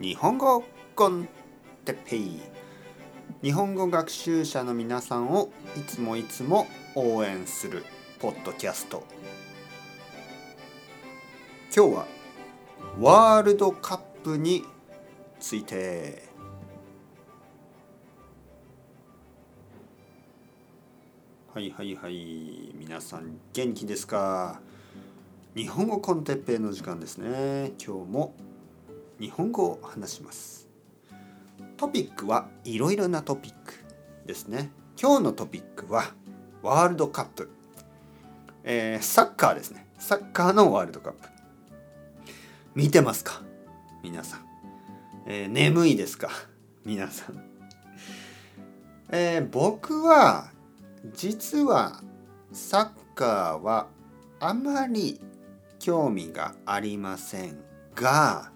日本語コンテッペイ。日本語学習者の皆さんをいつもいつも応援するポッドキャスト。今日はワールドカップについて。はいはいはい。皆さん元気ですか？日本語コンテッペイの時間ですね。今日も日本語を話します。トピックはいろいろなトピックですね。今日のトピックはワールドカップ、えー、サッカーですね。サッカーのワールドカップ。見てますか？皆さん、えー、眠いですか？皆さん、えー、僕は実はサッカーはあまり興味がありませんが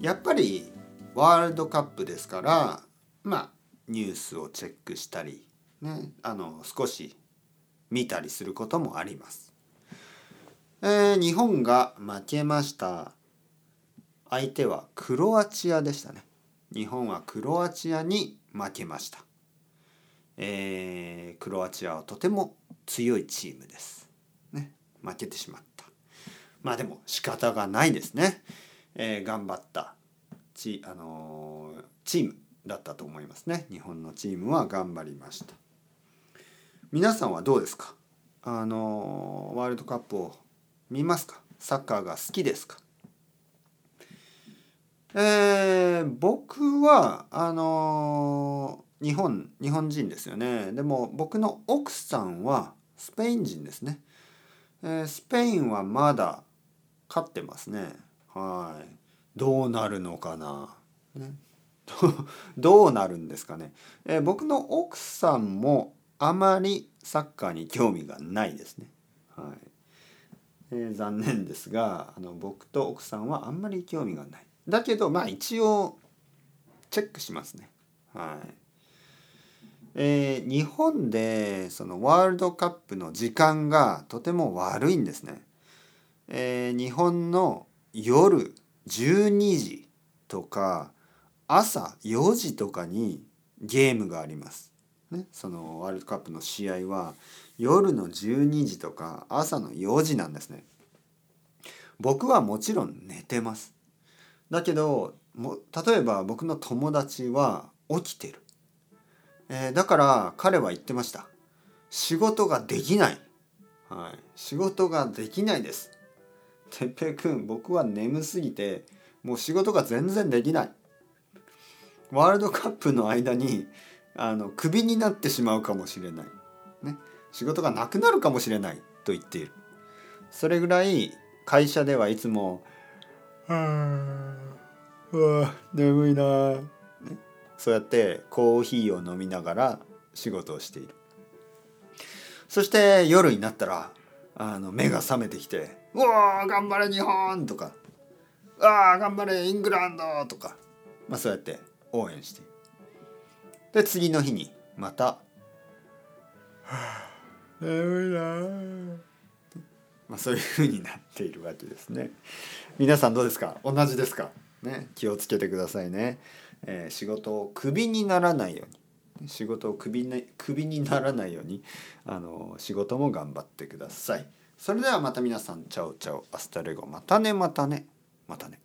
やっぱりワールドカップですからまあニュースをチェックしたり、ね、あの少し見たりすることもあります。えー、日本が負けました相手はクロアチアでしたね。日本はクロアチアに負けました。えー、クロアチアはとても強いチームです。ね、負けてしまった。まあでも仕方がないですね。えー、頑張ったチ,、あのー、チームだったと思いますね。日本のチームは頑張りました。皆さんはどうですか？あのー、ワールドカップを見ますか？サッカーが好きですか？えー、僕はあのー、日本日本人ですよね。でも僕の奥さんはスペイン人ですね、えー、スペインはまだ勝ってますね。はい。どうなるのかな、ね、どうなるんですかね、えー、僕の奥さんもあまりサッカーに興味がないですね。はい。えー、残念ですがあの僕と奥さんはあんまり興味がない。だけどまあ一応チェックしますね。はい。えー、日本でそのワールドカップの時間がとても悪いんですね。えー、日本の夜12時とか朝4時とかにゲームがあります。ね、そのワールドカップの試合は夜の12時とか朝の4時なんですね。僕はもちろん寝てます。だけども例えば僕の友達は起きてる、えー、だから彼は言ってました仕事ができない、はい、仕事ができないですてっぺいくん僕は眠すぎてもう仕事が全然できない。ワールドカップの間にあのクビになってしまうかもしれない、ね、仕事がなくなるかもしれないと言っている。それぐらい会社ではいつも「はあうわ眠いな、ね、そうやってコーヒーを飲みながら仕事をしている。そして夜になったらあの目が覚めてきて「うわ頑張れ日本!」とか「うわ頑張れイングランド!」とか、まあ、そうやって応援して。で次の日にまた「眠いな」まあ、そういうふうになっているわけですね。皆さんどうですか？同じですか？ね、気をつけてくださいね、えー、仕事をクビにならないように。仕事をクビにクビにならないようにあの仕事も頑張ってくださいそれではまた皆さん chao chao hasta luego。またねまたね。またね。